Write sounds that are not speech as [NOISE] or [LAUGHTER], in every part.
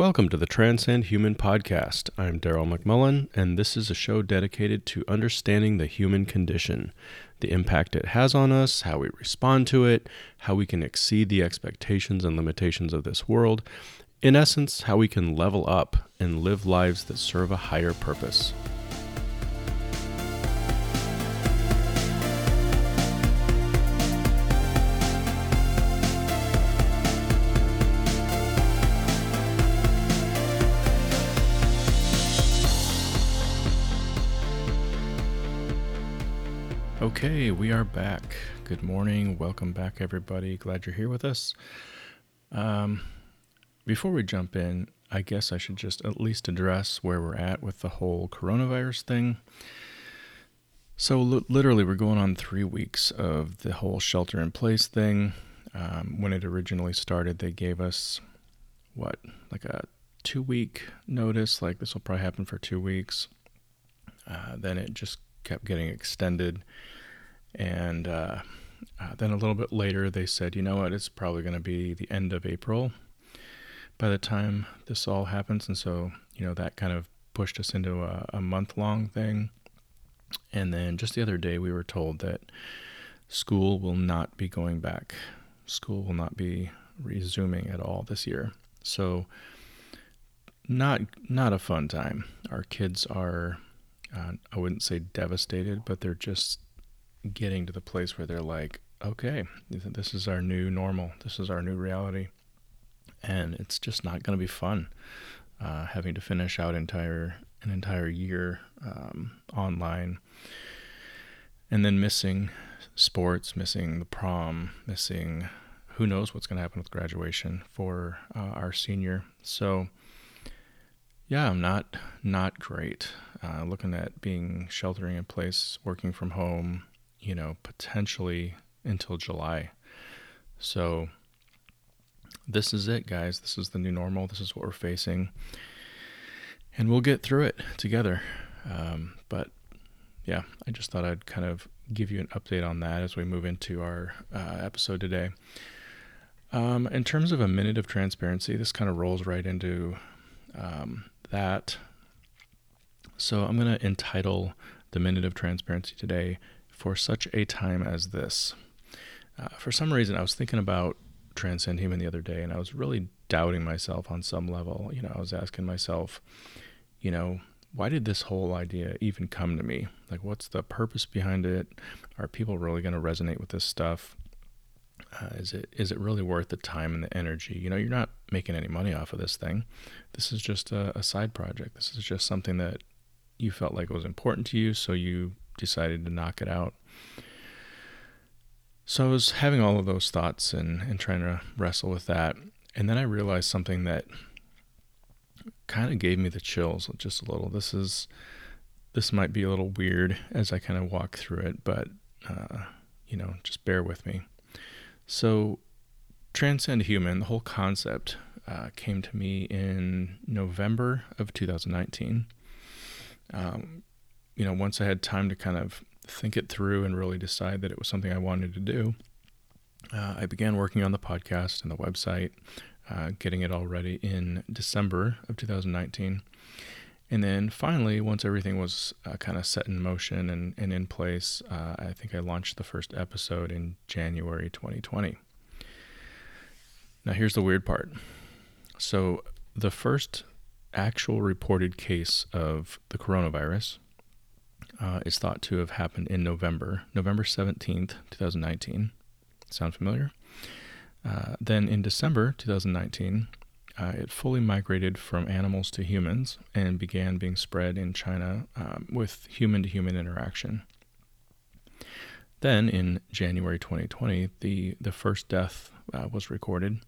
Welcome to the Transcend Human podcast. I'm Daryl McMullen, and this is a show dedicated to understanding the human condition, the impact it has on us, how we respond to it, how we can exceed the expectations and limitations of this world. In essence, how we can level up and live lives that serve a higher purpose. Okay, we are back. Good morning. Welcome back, everybody. Glad you're here with us. Um, before we jump in, I guess I should just at least address where we're at with the whole coronavirus thing. So, li- literally, we're going on three weeks of the whole shelter in place thing. Um, when it originally started, they gave us what, like a two week notice, like this will probably happen for two weeks. Uh, then it just kept getting extended. And uh, uh, then a little bit later, they said, you know what, it's probably going to be the end of April by the time this all happens. And so, you know, that kind of pushed us into a, a month long thing. And then just the other day, we were told that school will not be going back. School will not be resuming at all this year. So, not not a fun time. Our kids are, uh, I wouldn't say devastated, but they're just getting to the place where they're like, okay, this is our new normal. This is our new reality. And it's just not going to be fun uh, having to finish out entire an entire year um, online and then missing sports, missing the prom, missing who knows what's going to happen with graduation for uh, our senior. So, yeah, I'm not not great. Uh, looking at being sheltering in place, working from home, you know, potentially until July. So this is it, guys. This is the new normal. This is what we're facing. And we'll get through it together. Um, but yeah, I just thought I'd kind of give you an update on that as we move into our uh, episode today. Um, in terms of a minute of transparency, this kind of rolls right into um, that. So I'm going to entitle the minute of transparency today for such a time as this. Uh, for some reason, I was thinking about Transcend Human the other day, and I was really doubting myself on some level. You know, I was asking myself, you know, why did this whole idea even come to me? Like, what's the purpose behind it? Are people really going to resonate with this stuff? Uh, is it is it really worth the time and the energy? You know, you're not making any money off of this thing. This is just a, a side project. This is just something that you felt like was important to you, so you decided to knock it out. So I was having all of those thoughts and, and trying to wrestle with that. And then I realized something that kind of gave me the chills just a little. This is this might be a little weird as I kind of walk through it, but uh, you know, just bear with me. So, transcend human, the whole concept uh, came to me in November of 2019. Um, you know, once I had time to kind of think it through and really decide that it was something I wanted to do, uh, I began working on the podcast and the website, uh, getting it all ready in December of 2019. And then finally, once everything was uh, kind of set in motion and, and in place, uh, I think I launched the first episode in January 2020. Now, here's the weird part. So, the first actual reported case of the coronavirus uh, is thought to have happened in November, November 17th, 2019. Sound familiar? Uh, then in December 2019, uh, it fully migrated from animals to humans and began being spread in China um, with human to human interaction. Then in January 2020, the, the first death uh, was recorded.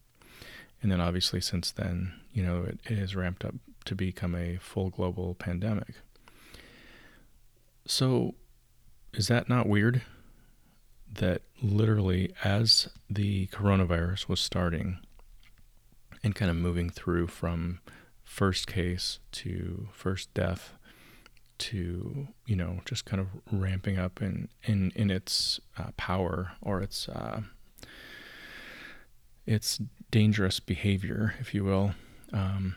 And then obviously since then, you know, it, it has ramped up to become a full global pandemic. So, is that not weird? That literally, as the coronavirus was starting and kind of moving through from first case to first death to, you know, just kind of ramping up in, in, in its uh, power or its, uh, its dangerous behavior, if you will. Um,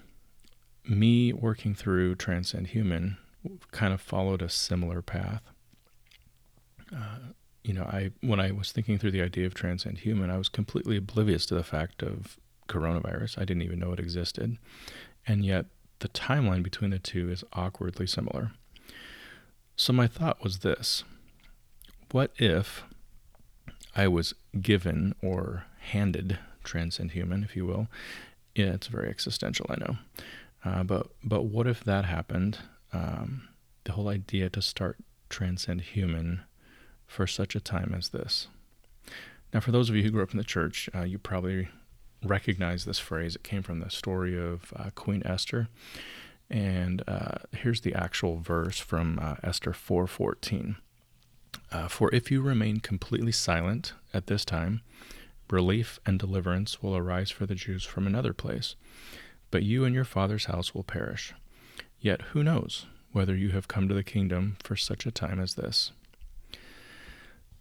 me working through Transcend Human kind of followed a similar path. Uh, you know, I when I was thinking through the idea of Transcend Human, I was completely oblivious to the fact of coronavirus. I didn't even know it existed, and yet the timeline between the two is awkwardly similar. So my thought was this: What if I was given or handed Transcend Human, if you will? Yeah, it's very existential, I know. Uh, but but what if that happened? Um, the whole idea to start Transcend Human for such a time as this. Now, for those of you who grew up in the church, uh, you probably recognize this phrase. It came from the story of uh, Queen Esther, and uh, here's the actual verse from uh, Esther 4:14. Uh, for if you remain completely silent at this time, relief and deliverance will arise for the Jews from another place, but you and your father's house will perish. Yet who knows whether you have come to the kingdom for such a time as this?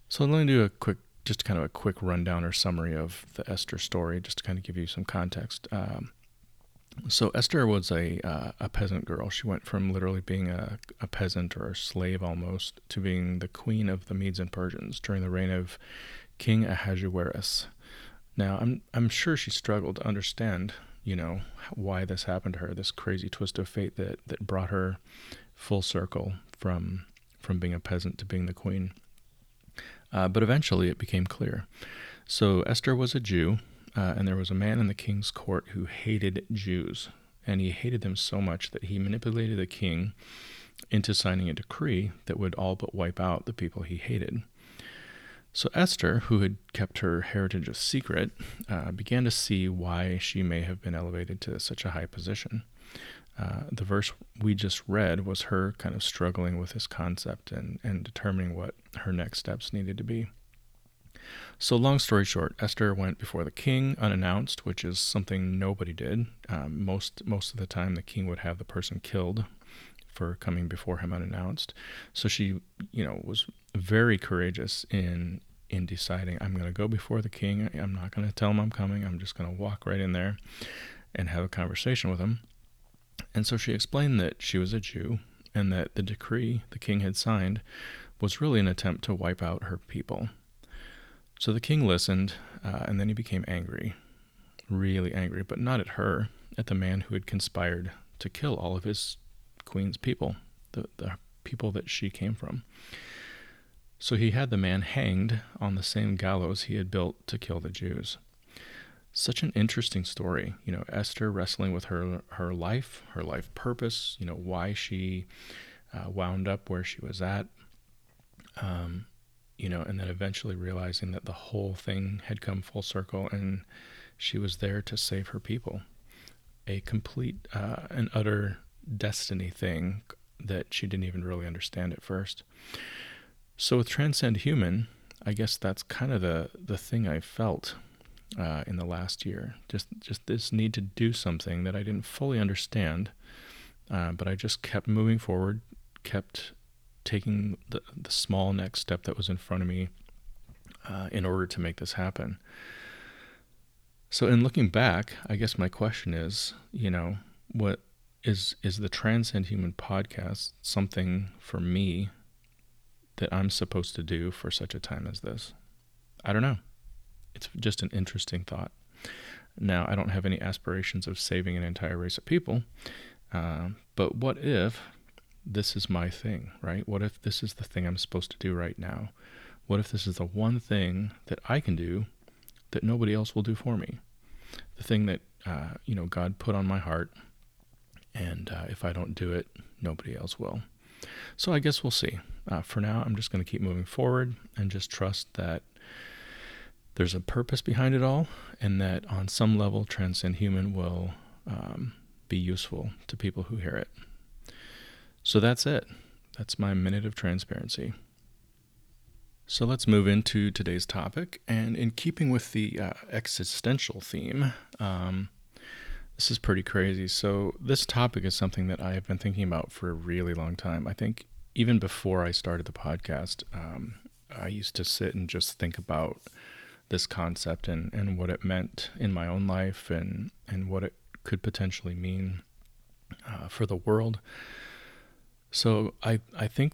So let me do a quick, just kind of a quick rundown or summary of the Esther story, just to kind of give you some context. Um, so Esther was a uh, a peasant girl. She went from literally being a, a peasant or a slave almost to being the queen of the Medes and Persians during the reign of King Ahasuerus. Now, I'm I'm sure she struggled to understand, you know, why this happened to her, this crazy twist of fate that that brought her full circle from from being a peasant to being the queen. Uh, but eventually it became clear. So Esther was a Jew, uh, and there was a man in the king's court who hated Jews. And he hated them so much that he manipulated the king into signing a decree that would all but wipe out the people he hated. So Esther, who had kept her heritage a secret, uh, began to see why she may have been elevated to such a high position. Uh, the verse we just read was her kind of struggling with this concept and, and determining what her next steps needed to be. So, long story short, Esther went before the king unannounced, which is something nobody did. Um, most most of the time, the king would have the person killed for coming before him unannounced. So she, you know, was very courageous in in deciding I'm going to go before the king. I'm not going to tell him I'm coming. I'm just going to walk right in there and have a conversation with him. And so she explained that she was a Jew and that the decree the king had signed was really an attempt to wipe out her people. So the king listened, uh, and then he became angry, really angry, but not at her, at the man who had conspired to kill all of his queen's people, the, the people that she came from. So he had the man hanged on the same gallows he had built to kill the Jews such an interesting story. You know, Esther wrestling with her her life, her life purpose. You know, why she uh, wound up where she was at. Um, you know, and then eventually realizing that the whole thing had come full circle, and she was there to save her people. A complete uh, and utter destiny thing that she didn't even really understand at first. So with Transcend Human, I guess that's kind of the the thing I felt uh, in the last year. Just just this need to do something that I didn't fully understand, uh, but I just kept moving forward, kept taking the the small next step that was in front of me uh, in order to make this happen. So in looking back, I guess my question is, you know, what is is the Transcend Human podcast something for me that I'm supposed to do for such a time as this? I don't know it's just an interesting thought. Now, I don't have any aspirations of saving an entire race of people, uh, but what if this is my thing, right? What if this is the thing I'm supposed to do right now? What if this is the one thing that I can do that nobody else will do for me? The thing that uh, you know God put on my heart, and uh, if I don't do it, nobody else will. So I guess we'll see. Uh, for now, I'm just going to keep moving forward and just trust that there's a purpose behind it all, and that on some level, Transcend Human will um, be useful to people who hear it. So that's it. That's my minute of transparency. So let's move into today's topic. And in keeping with the uh, existential theme, um, this is pretty crazy. So, this topic is something that I have been thinking about for a really long time. I think even before I started the podcast, um, I used to sit and just think about this concept and, and what it meant in my own life and, and what it could potentially mean uh, for the world. So I I think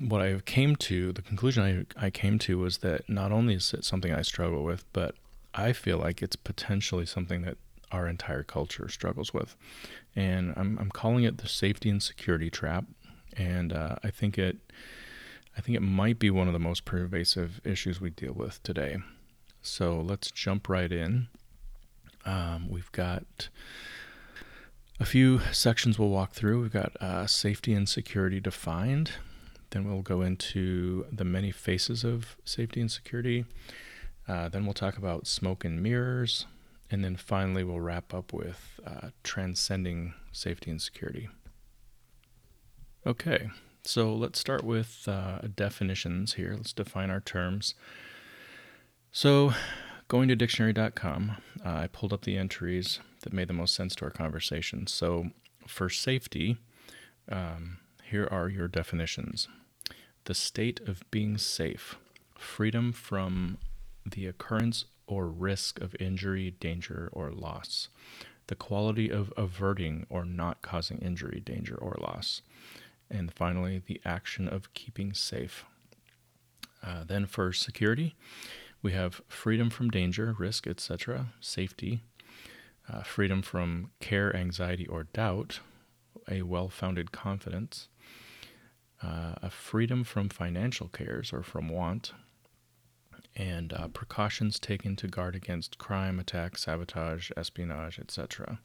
what I came to the conclusion I I came to was that not only is it something I struggle with, but I feel like it's potentially something that our entire culture struggles with, and I'm I'm calling it the safety and security trap, and uh, I think it I think it might be one of the most pervasive issues we deal with today. So let's jump right in. Um, we've got a few sections we'll walk through. We've got uh, safety and security defined. Then we'll go into the many faces of safety and security. Uh, then we'll talk about smoke and mirrors. And then finally, we'll wrap up with uh, transcending safety and security. Okay, so let's start with uh, definitions here. Let's define our terms. So, going to dictionary.com, uh, I pulled up the entries that made the most sense to our conversation. So, for safety, um, here are your definitions the state of being safe, freedom from the occurrence or risk of injury, danger, or loss, the quality of averting or not causing injury, danger, or loss, and finally, the action of keeping safe. Uh, then, for security, we have freedom from danger, risk, etc., safety, uh, freedom from care, anxiety, or doubt, a well founded confidence, uh, a freedom from financial cares or from want, and uh, precautions taken to guard against crime, attack, sabotage, espionage, etc.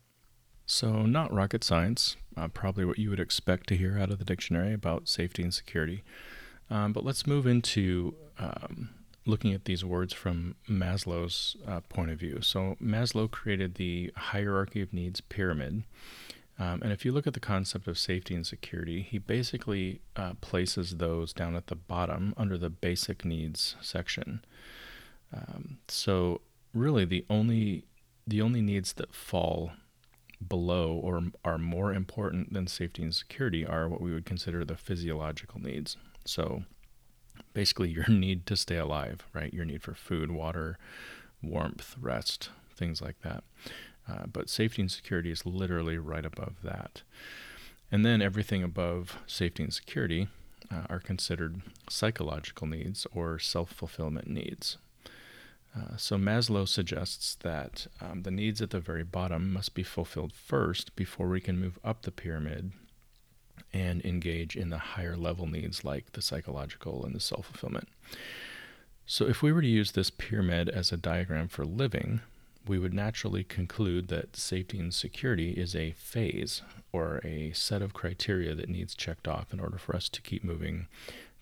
So, not rocket science, uh, probably what you would expect to hear out of the dictionary about safety and security. Um, but let's move into um, looking at these words from Maslow's uh, point of view. So, Maslow created the hierarchy of needs pyramid. Um, and if you look at the concept of safety and security, he basically uh, places those down at the bottom under the basic needs section. Um, so, really, the only the only needs that fall below or are more important than safety and security are what we would consider the physiological needs. So, basically [LAUGHS] your need to stay alive, right? Your need for food, water, warmth, rest, things like that. Uh, but safety and security is literally right above that. And then everything above safety and security uh, are considered psychological needs or self fulfillment needs. Uh, so Maslow suggests that um, the needs at the very bottom must be fulfilled first before we can move up the pyramid and engage in the higher level needs like the psychological and the self fulfillment. So, if we were to use this pyramid as a diagram for living, we would naturally conclude that safety and security is a phase or a set of criteria that needs checked off in order for us to keep moving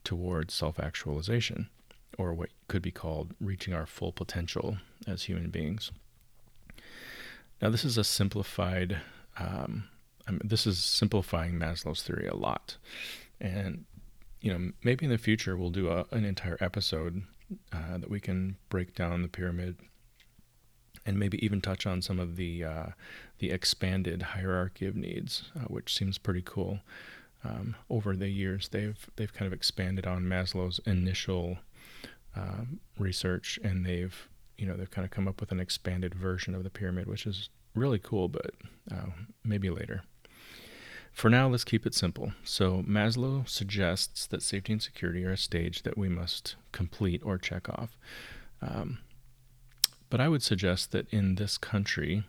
towards self actualization, or what could be called reaching our full potential as human beings. Now, this is a simplified um, I mean, this is simplifying Maslow's theory a lot. And, you know, maybe in the future we'll do a, an entire episode uh, that we can break down the pyramid and maybe even touch on some of the uh, the expanded hierarchy of needs, uh, which seems pretty cool. Um, over the years, they've they've kind of expanded on Maslow's initial uh, research, and they've you know they've kind of come up with an expanded version of the pyramid, which is really cool. But uh, maybe later. For now, let's keep it simple. So, Maslow suggests that safety and security are a stage that we must complete or check off. Um, but I would suggest that in this country,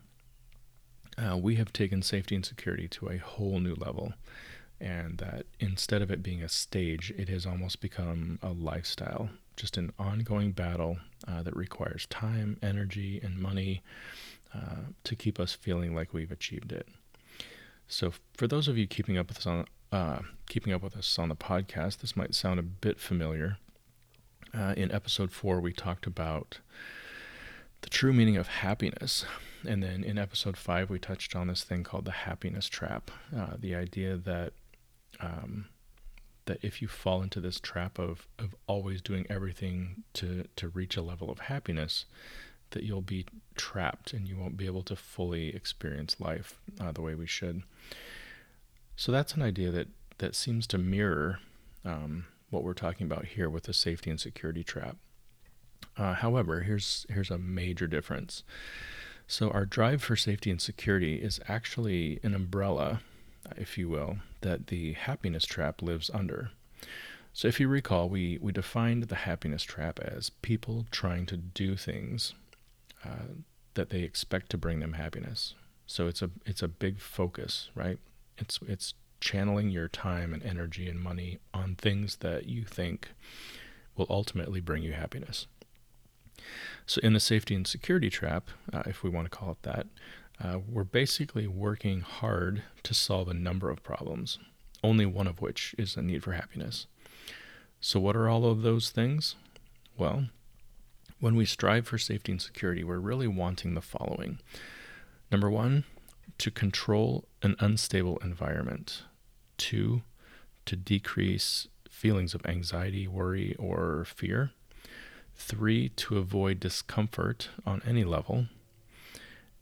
uh, we have taken safety and security to a whole new level. And that instead of it being a stage, it has almost become a lifestyle, just an ongoing battle uh, that requires time, energy, and money uh, to keep us feeling like we've achieved it. So, for those of you keeping up with us on uh, keeping up with us on the podcast, this might sound a bit familiar. Uh, in episode four, we talked about the true meaning of happiness, and then in episode five, we touched on this thing called the happiness trap. Uh, the idea that um, that if you fall into this trap of of always doing everything to to reach a level of happiness, that you'll be trapped and you won't be able to fully experience life uh, the way we should. So that's an idea that that seems to mirror um, what we're talking about here with the safety and security trap. Uh, however, here's here's a major difference. So our drive for safety and security is actually an umbrella if you will, that the happiness trap lives under. So, if you recall, we, we defined the happiness trap as people trying to do things uh, that they expect to bring them happiness. So it's a it's a big focus, right? It's it's channeling your time and energy and money on things that you think will ultimately bring you happiness. So, in the safety and security trap, uh, if we want to call it that, uh, we're basically working hard to solve a number of problems, only one of which is a need for happiness. So, what are all of those things? Well, when we strive for safety and security, we're really wanting the following. Number one, to control an unstable environment. Two, to decrease feelings of anxiety, worry, or fear. Three, to avoid discomfort on any level.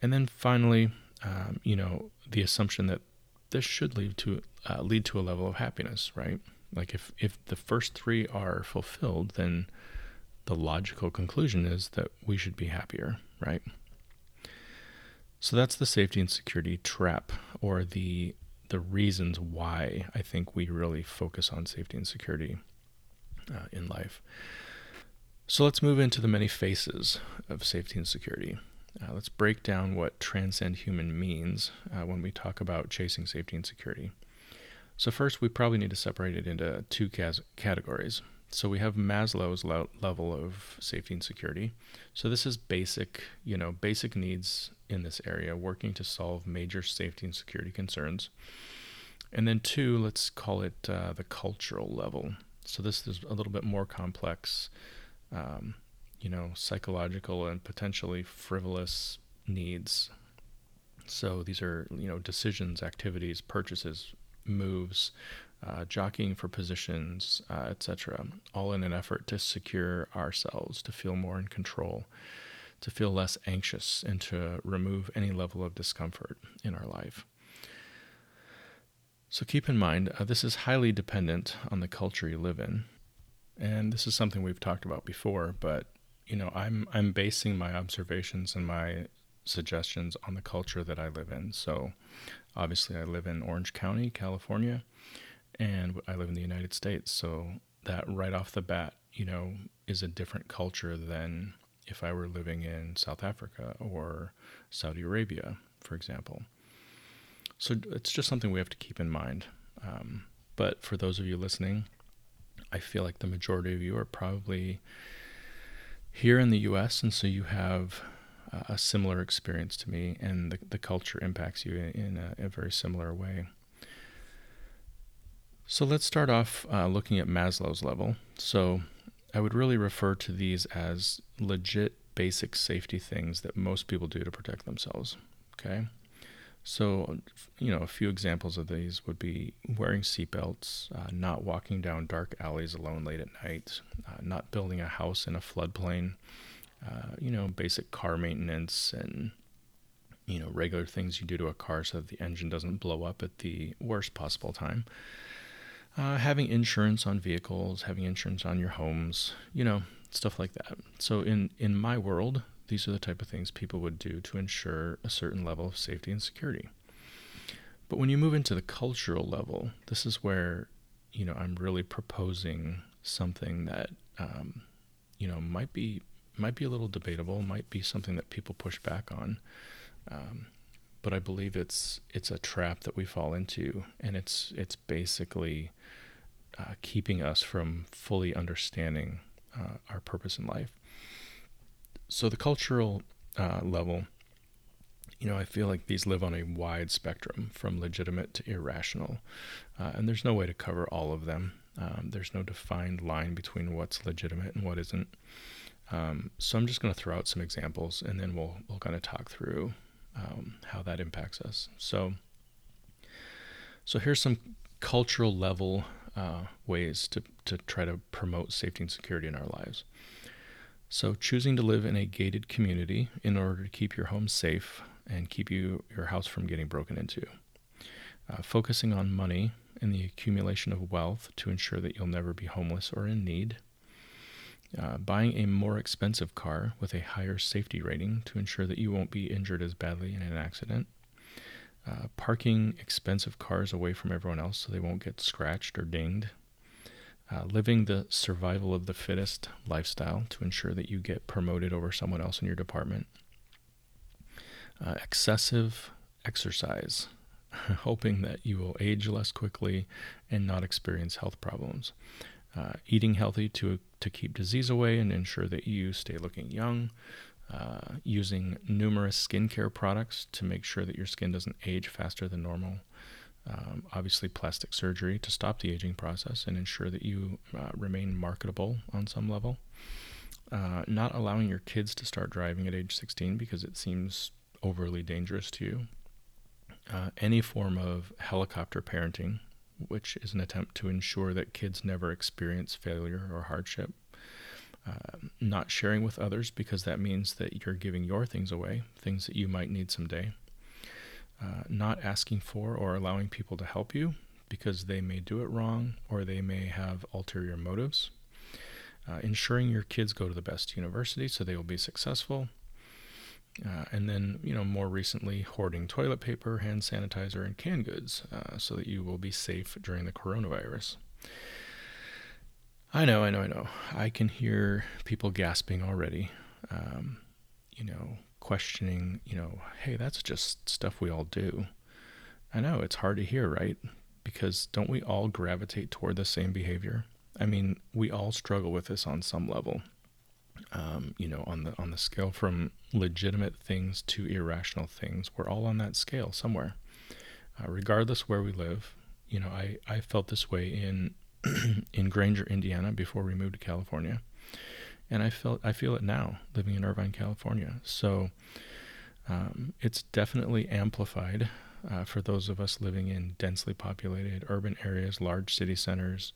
And then finally, um, you know, the assumption that this should lead to uh, lead to a level of happiness, right? Like if if the first three are fulfilled, then the logical conclusion is that we should be happier, right? So that's the safety and security trap, or the the reasons why I think we really focus on safety and security uh, in life. So let's move into the many faces of safety and security. Uh, let's break down what transcend human means uh, when we talk about chasing safety and security. So, first, we probably need to separate it into two cas- categories. So, we have Maslow's le- level of safety and security. So, this is basic, you know, basic needs in this area, working to solve major safety and security concerns. And then, two, let's call it uh, the cultural level. So, this is a little bit more complex. Um, you know, psychological and potentially frivolous needs. So these are, you know, decisions, activities, purchases, moves, uh, jockeying for positions, uh, etc., all in an effort to secure ourselves, to feel more in control, to feel less anxious, and to remove any level of discomfort in our life. So keep in mind, uh, this is highly dependent on the culture you live in. And this is something we've talked about before, but you know, I'm I'm basing my observations and my suggestions on the culture that I live in. So, obviously, I live in Orange County, California, and I live in the United States. So that right off the bat, you know, is a different culture than if I were living in South Africa or Saudi Arabia, for example. So it's just something we have to keep in mind. Um, but for those of you listening, I feel like the majority of you are probably here in the US, and so you have a similar experience to me, and the, the culture impacts you in, in a, a, very similar way. So let's start off uh, looking at Maslow's level. So I would really refer to these as legit basic safety things that most people do to protect themselves. Okay. So, you know, a few examples of these would be wearing seatbelts, uh, not walking down dark alleys alone late at night, uh, not building a house in a floodplain, uh, you know, basic car maintenance and, you know, regular things you do to a car so that the engine doesn't blow up at the worst possible time. Uh, having insurance on vehicles, having insurance on your homes, you know, stuff like that. So, in, in my world, these are the type of things people would do to ensure a certain level of safety and security. But when you move into the cultural level, this is where, you know, I'm really proposing something that, um, you know, might be might be a little debatable, might be something that people push back on. Um, but I believe it's it's a trap that we fall into, and it's it's basically uh, keeping us from fully understanding uh, our purpose in life so the cultural uh, level, you know, I feel like these live on a wide spectrum from legitimate to irrational, uh, and there's no way to cover all of them. Um, there's no defined line between what's legitimate and what isn't. Um, so I'm just going to throw out some examples, and then we'll we'll kind of talk through um, how that impacts us. So, so here's some cultural level uh, ways to to try to promote safety and security in our lives. So, choosing to live in a gated community in order to keep your home safe and keep you your house from getting broken into. Uh, focusing on money and the accumulation of wealth to ensure that you'll never be homeless or in need. Uh, buying a more expensive car with a higher safety rating to ensure that you won't be injured as badly in an accident. uh, parking expensive cars away from everyone else so they won't get scratched or dinged, uh, living the survival of the fittest lifestyle to ensure that you get promoted over someone else in your department, uh, excessive exercise, [LAUGHS] hoping that you will age less quickly and not experience health problems. Uh, eating healthy to to keep disease away and ensure that you stay looking young, uh, using numerous skincare products to make sure that your skin doesn't age faster than normal. Um, obviously, plastic surgery to stop the aging process and ensure that you uh, remain marketable on some level. Uh, not allowing your kids to start driving at age 16 because it seems overly dangerous to you. Uh, any form of helicopter parenting, which is an attempt to ensure that kids never experience failure or hardship. Uh, not sharing with others because that means that you're giving your things away, things that you might need someday. Uh, not asking for or allowing people to help you because they may do it wrong or they may have ulterior motives. Uh, ensuring your kids go to the best university so they will be successful. Uh, and then, you know, more recently, hoarding toilet paper, hand sanitizer, and canned goods uh, so that you will be safe during the coronavirus. I know, I know, I know. I can hear people gasping already. Um, you know, questioning, you know, hey, that's just stuff we all do. I know it's hard to hear, right? Because don't we all gravitate toward the same behavior? I mean, we all struggle with this on some level. Um, you know, on the on the scale from legitimate things to irrational things, we're all on that scale somewhere, uh, regardless where we live. You know, I I felt this way in [CLEARS THROAT] in Granger, Indiana, before we moved to California, and I felt I feel it now living in Irvine, California. So um, it's definitely amplified uh, for those of us living in densely populated urban areas, large city centers,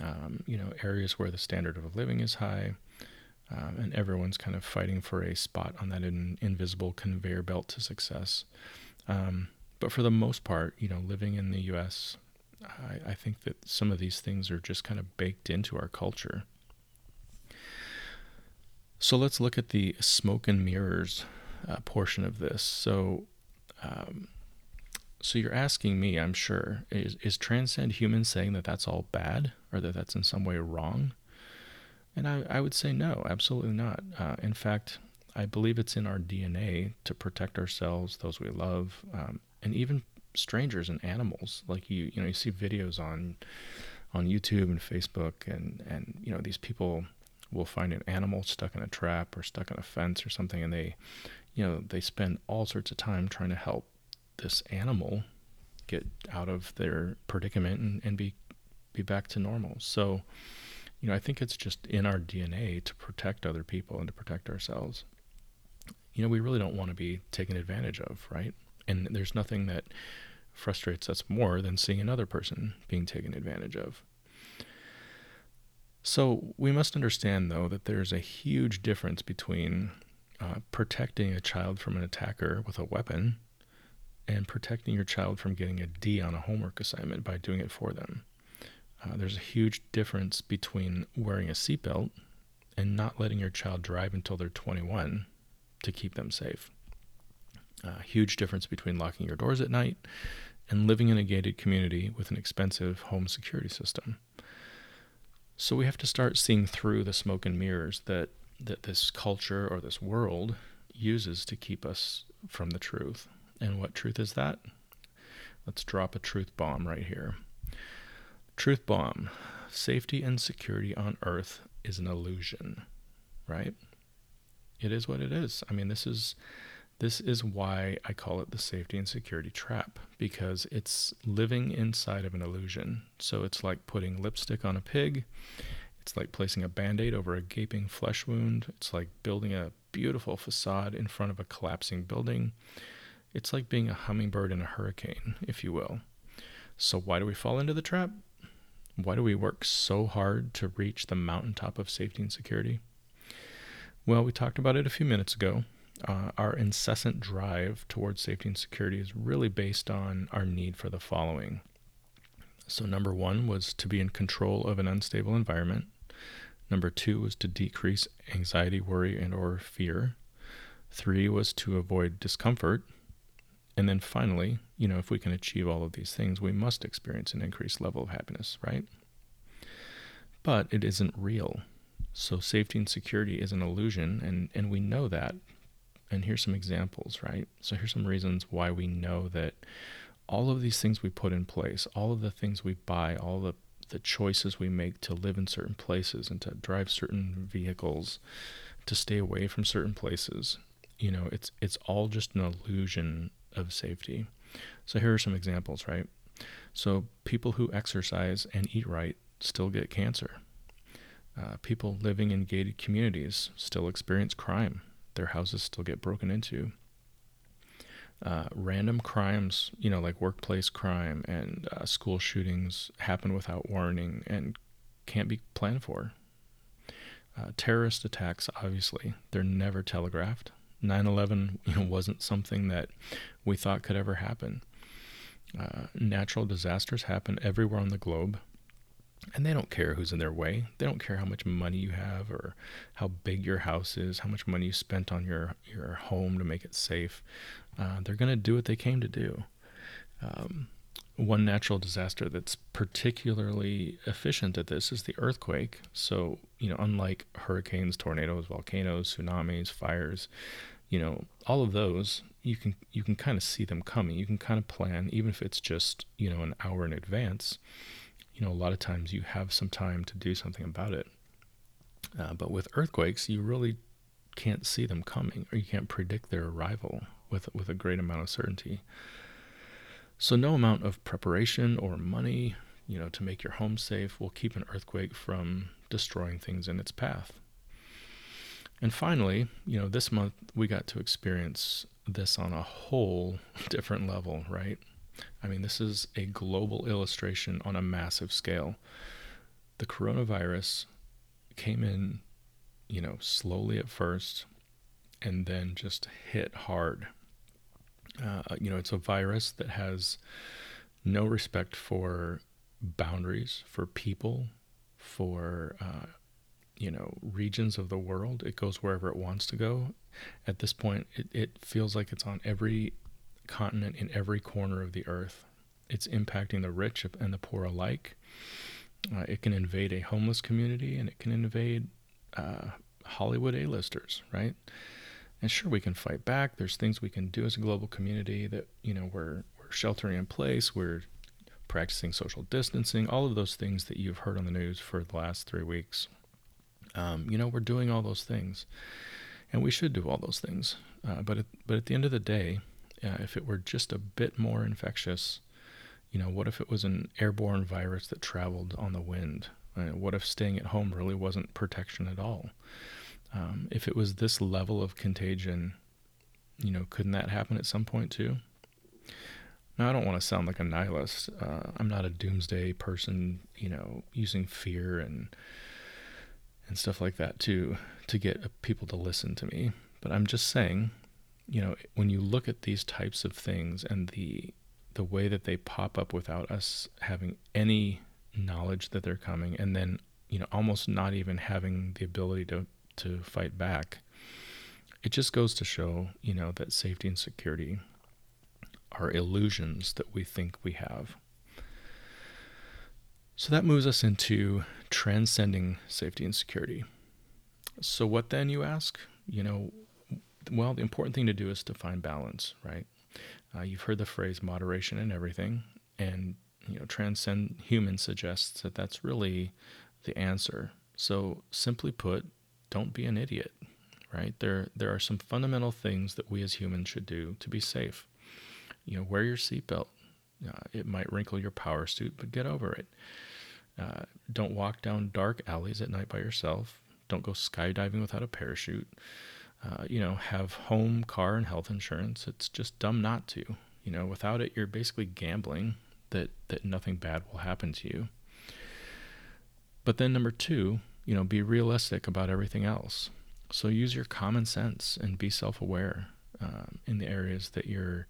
um, you know, areas where the standard of living is high. Um, and everyone's kind of fighting for a spot on that in, invisible conveyor belt to success. Um, but for the most part, you know, living in the U.S., I, I think that some of these things are just kind of baked into our culture. So let's look at the smoke and mirrors uh, portion of this. So, um, so you're asking me, I'm sure, is, is transcend human saying that that's all bad or that that's in some way wrong? And I, I would say no, absolutely not. Uh, in fact, I believe it's in our DNA to protect ourselves, those we love, um, and even strangers and animals. Like you, you know, you see videos on on YouTube and Facebook, and and you know these people will find an animal stuck in a trap or stuck in a fence or something, and they, you know, they spend all sorts of time trying to help this animal get out of their predicament and, and be be back to normal. So, you know, I think it's just in our DNA to protect other people and to protect ourselves. You know, we really don't want to be taken advantage of, right? And there's nothing that frustrates us more than seeing another person being taken advantage of. So we must understand, though, that there's a huge difference between uh, protecting a child from an attacker with a weapon and protecting your child from getting a D on a homework assignment by doing it for them. Uh, there's a huge difference between wearing a seatbelt and not letting your child drive until they're 21 to keep them safe. A huge difference between locking your doors at night and living in a gated community with an expensive home security system. So we have to start seeing through the smoke and mirrors that, that this culture or this world uses to keep us from the truth. And what truth is that? Let's drop a truth bomb right here. Truth bomb safety and security on earth is an illusion, right? It is what it is. I mean, this is this is why I call it the safety and security trap because it's living inside of an illusion. So it's like putting lipstick on a pig. It's like placing a band aid over a gaping flesh wound. It's like building a beautiful facade in front of a collapsing building. It's like being a hummingbird in a hurricane, if you will. So, why do we fall into the trap? Why do we work so hard to reach the mountaintop of safety and security? Well, we talked about it a few minutes ago uh, our incessant drive towards safety and security is really based on our need for the following. So, number one was to be in control of an unstable environment. Number two was to decrease anxiety, worry, and or fear. Three was to avoid discomfort. And then finally, you know, if we can achieve all of these things, we must experience an increased level of happiness, right? But it isn't real. So safety and security is an illusion, and, and we know that. And here's some examples, right? So here's some reasons why we know that all of these things we put in place, all of the things we buy, all the the choices we make to live in certain places and to drive certain vehicles, to stay away from certain places, you know, it's it's all just an illusion of safety. So here are some examples, right? So people who exercise and eat right still get cancer. Uh, people living in gated communities still experience crime. Their houses still get broken into. Uh, random crimes, you know, like workplace crime and uh, school shootings happen without warning and can't be planned for. Uh, terrorist attacks, obviously, they're never telegraphed. 9/11, [LAUGHS] you know, wasn't something that we thought could ever happen. Uh, natural disasters happen everywhere on the globe, and they don't care who's in their way. They don't care how much money you have or how big your house is, how much money you spent on your your home to make it safe. Uh, they're going to do what they came to do. Um, one natural disaster that's particularly efficient at this is the earthquake. So, you know, unlike hurricanes, tornadoes, volcanoes, tsunamis, fires, you know, all of those, you can you can kind of see them coming. You can kind of plan even if it's just, you know, an hour in advance. You know, a lot of times you have some time to do something about it. Uh, but with earthquakes, you really can't see them coming or you can't predict their arrival with with a great amount of certainty. So no amount of preparation or money, you know, to make your home safe will keep an earthquake from destroying things in its path. And finally, you know, this month we got to experience this on a whole [LAUGHS] different level, right? I mean, this is a global illustration on a massive scale. The coronavirus came in, you know, slowly at first and then just hit hard uh, you know, it's a virus that has no respect for boundaries, for people, for uh, you know regions of the world. It goes wherever it wants to go. At this point, it, it feels like it's on every continent in every corner of the earth. It's impacting the rich and the poor alike. Uh, it can invade a homeless community and it can invade uh, Hollywood A-listers, right? And sure, we can fight back. There's things we can do as a global community that, you know, we're, we're sheltering in place, we're practicing social distancing, all of those things that you've heard on the news for the last three weeks. Um, you know, we're doing all those things. And we should do all those things. Uh, but, at, but at the end of the day, uh, if it were just a bit more infectious, you know, what if it was an airborne virus that traveled on the wind? Uh, what if staying at home really wasn't protection at all? Um, if it was this level of contagion, you know, couldn't that happen at some point too? Now, I don't want to sound like a nihilist. Uh, I'm not a doomsday person, you know, using fear and and stuff like that to to get people to listen to me. But I'm just saying, you know, when you look at these types of things and the the way that they pop up without us having any knowledge that they're coming, and then you know, almost not even having the ability to to fight back. It just goes to show, you know, that safety and security are illusions that we think we have. So that moves us into transcending safety and security. So, what then, you ask? You know, well, the important thing to do is to find balance, right? Uh, you've heard the phrase moderation in everything, and you know, transcend human suggests that that's really the answer. So, simply put, don't be an idiot, right? There, there are some fundamental things that we as humans should do to be safe. You know, wear your seatbelt. Uh, it might wrinkle your power suit, but get over it. Uh, don't walk down dark alleys at night by yourself. Don't go skydiving without a parachute. Uh, you know, have home, car, and health insurance. It's just dumb not to. You know, without it, you're basically gambling that that nothing bad will happen to you. But then number two, you know, be realistic about everything else. So use your common sense and be self-aware um, in the areas that you're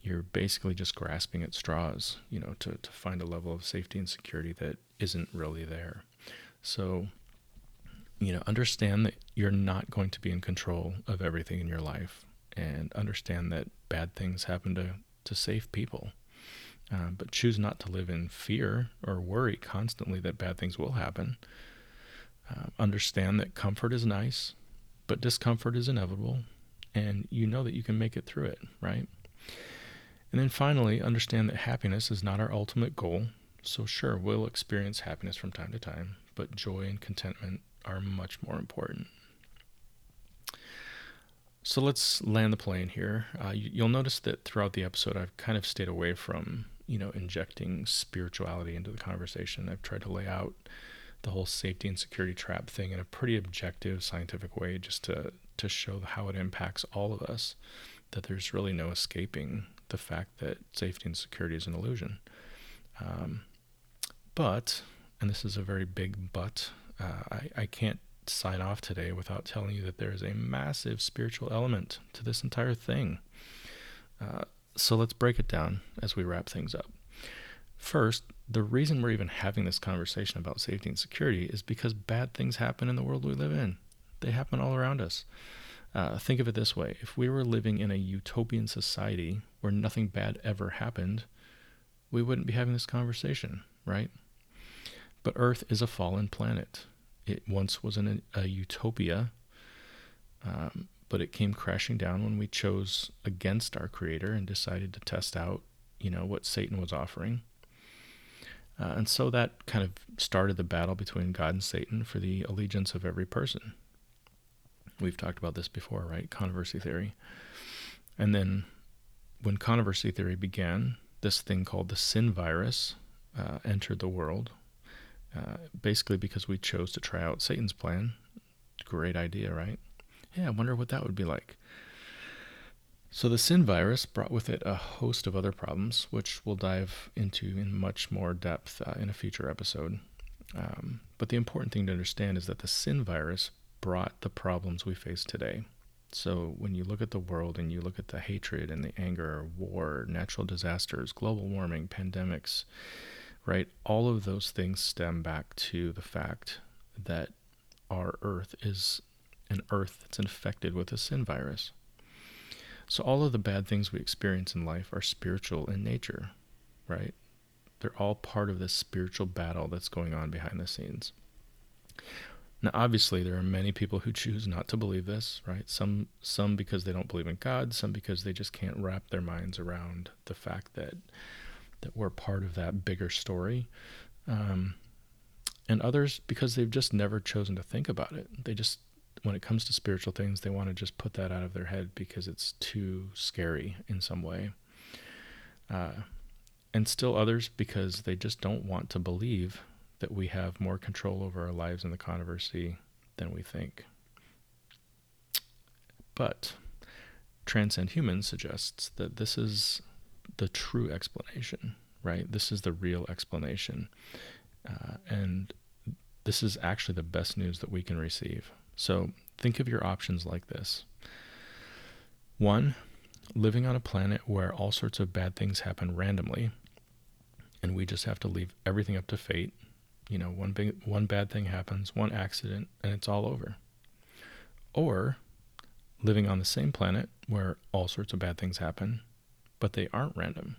you're basically just grasping at straws, you know, to, to find a level of safety and security that isn't really there. So, you know, understand that you're not going to be in control of everything in your life. and understand that bad things happen to, to safe people. Uh, but choose not to live in fear or worry constantly that bad things will happen. Uh, understand that comfort is nice, but discomfort is inevitable, and you know that you can make it through it, right? And then finally, understand that happiness is not our ultimate goal. So, sure, we'll experience happiness from time to time, but joy and contentment are much more important. So let's land the plane here. Uh, you, will notice that throughout the episode, I've kind of stayed away from, you know, injecting spirituality into the conversation. I've tried to lay out the whole safety and security trap thing in a pretty objective, scientific way, just to to show how it impacts all of us. That there's really no escaping the fact that safety and security is an illusion. Um, but, and this is a very big but, uh, I, I can't sign off today without telling you that there is a massive spiritual element to this entire thing. Uh, so let's break it down as we wrap things up. First, the reason we're even having this conversation about safety and security is because bad things happen in the world we live in. They happen all around us. Uh, think of it this way if we were living in a utopian society where nothing bad ever happened, we wouldn't be having this conversation, right? But Earth is a fallen planet. It once was an, a utopia, um, but it came crashing down when we chose against our Creator and decided to test out, you know, what Satan was offering. Uh, and so that kind of started the battle between God and Satan for the allegiance of every person. We've talked about this before, right? Controversy theory. And then when controversy theory began, this thing called the sin virus uh, entered the world, uh, basically because we chose to try out Satan's plan. Great idea, right? Yeah, I wonder what that would be like. So, the sin virus brought with it a host of other problems, which we'll dive into in much more depth uh, in a future episode. Um, but the important thing to understand is that the sin virus brought the problems we face today. So when you look at the world and you look at the hatred and the anger, war, natural disasters, global warming, pandemics, right? All of those things stem back to the fact that our earth is an earth that's infected with a sin virus. So all of the bad things we experience in life are spiritual in nature, right? They're all part of this spiritual battle that's going on behind the scenes. Now, obviously, there are many people who choose not to believe this, right? Some, some because they don't believe in God, some because they just can't wrap their minds around the fact that that we're part of that bigger story, um, and others because they've just never chosen to think about it. They just, when it comes to spiritual things, they want to just put that out of their head because it's too scary in some way. Uh, and still others because they just don't want to believe that we have more control over our lives in the controversy than we think. But Transcend Human suggests that this is the true explanation, right? This is the real explanation. Uh, and this is actually the best news that we can receive. So think of your options like this one, living on a planet where all sorts of bad things happen randomly, and we just have to leave everything up to fate you know, one big one bad thing happens, one accident, and it's all over. Or living on the same planet where all sorts of bad things happen, but they aren't random.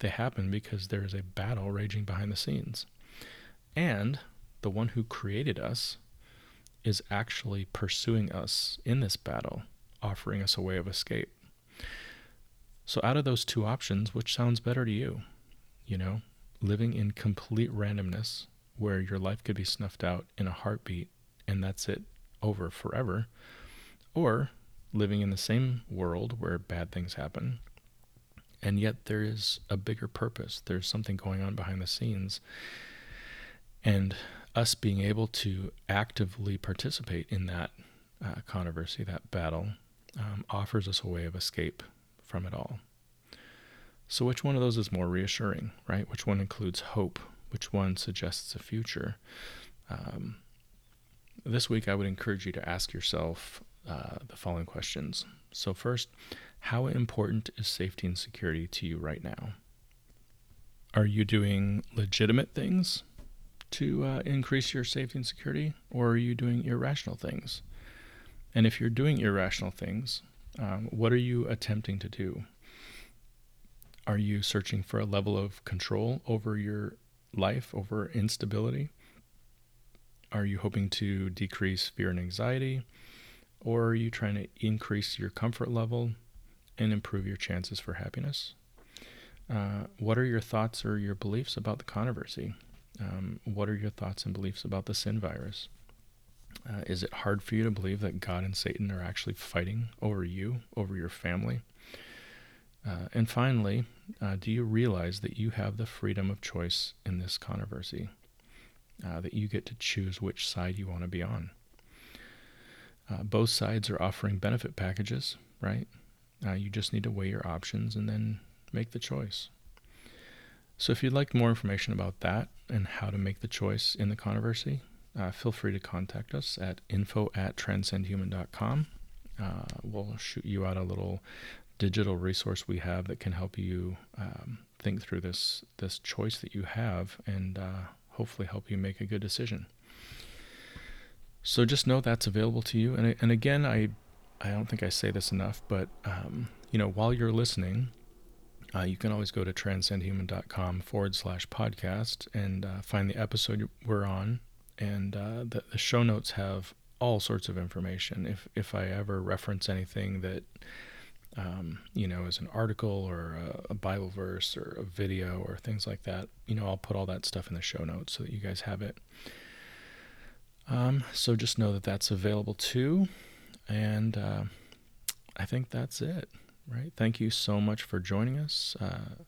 They happen because there is a battle raging behind the scenes. And the one who created us is actually pursuing us in this battle, offering us a way of escape. So, out of those two options, which sounds better to you? You know, living in complete randomness where your life could be snuffed out in a heartbeat and that's it over forever, or living in the same world where bad things happen and yet there is a bigger purpose. There's something going on behind the scenes. And us being able to actively participate in that uh, controversy, that battle, um, offers us a way of escape from it all. So, which one of those is more reassuring, right? Which one includes hope? which one suggests a future. Um, this week, I would encourage you to ask yourself uh, the following questions. So, first, how important is safety and security to you right now? Are you doing legitimate things to uh, increase your safety and security, or are you doing irrational things? And if you're doing irrational things, Um, what are you attempting to do? Are you searching for a level of control over your life, over instability? Are you hoping to decrease fear and anxiety? Or are you trying to increase your comfort level and improve your chances for happiness? Uh, what are your thoughts or your beliefs about the controversy? Um, what are your thoughts and beliefs about the sin virus? Uh, is it hard for you to believe that God and Satan are actually fighting over you, over your family? Uh, and finally, uh, do you realize that you have the freedom of choice in this controversy? Uh, that you get to choose which side you want to be on. Uh, both sides are offering benefit packages, right? Uh, you just need to weigh your options and then make the choice. So, if you'd like more information about that and how to make the choice in the controversy, uh, feel free to contact us at info at transcendhuman.com. Uh, we'll shoot you out a little digital resource we have that can help you um, think through this this choice that you have and uh, hopefully help you make a good decision. So just know that's available to you. And and again, I I don't think I say this enough, but um, you know, while you're listening, uh, you can always go to transcendhuman.com forward slash podcast and uh, find the episode we're on. And uh, the, the show notes have all sorts of information. If if I ever reference anything that um, you know, as an article or a, a, Bible verse or a video or things like that, you know, I'll put all that stuff in the show notes so that you guys have it. Um, so just know that that's available too. And uh, I think that's it, right? Thank you so much for joining us. Uh,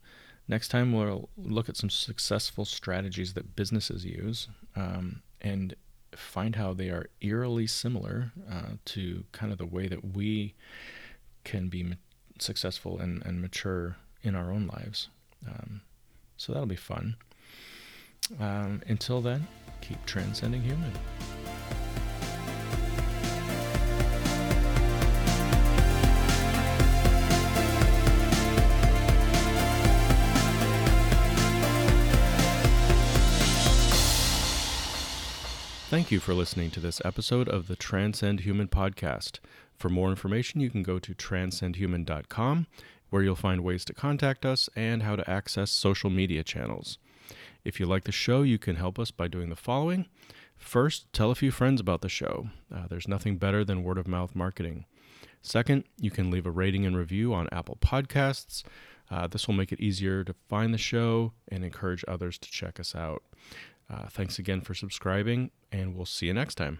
next time, we'll look at some successful strategies that businesses use um, and find how they are eerily similar uh, to kind of the way that we can be ma- successful and, and mature in our own lives. Um, so that'll be fun. Um, until then, keep transcending human. Thank you for listening to this episode of the Transcend Human podcast. For more information, you can go to transcendhuman.com, where you'll find ways to contact us and how to access social media channels. If you like the show, you can help us by doing the following. First, tell a few friends about the show. Uh, there's nothing better than word of mouth marketing. Second, you can leave a rating and review on Apple Podcasts. Uh, this will make it easier to find the show and encourage others to check us out. Uh, thanks again for subscribing, and we'll see you next time.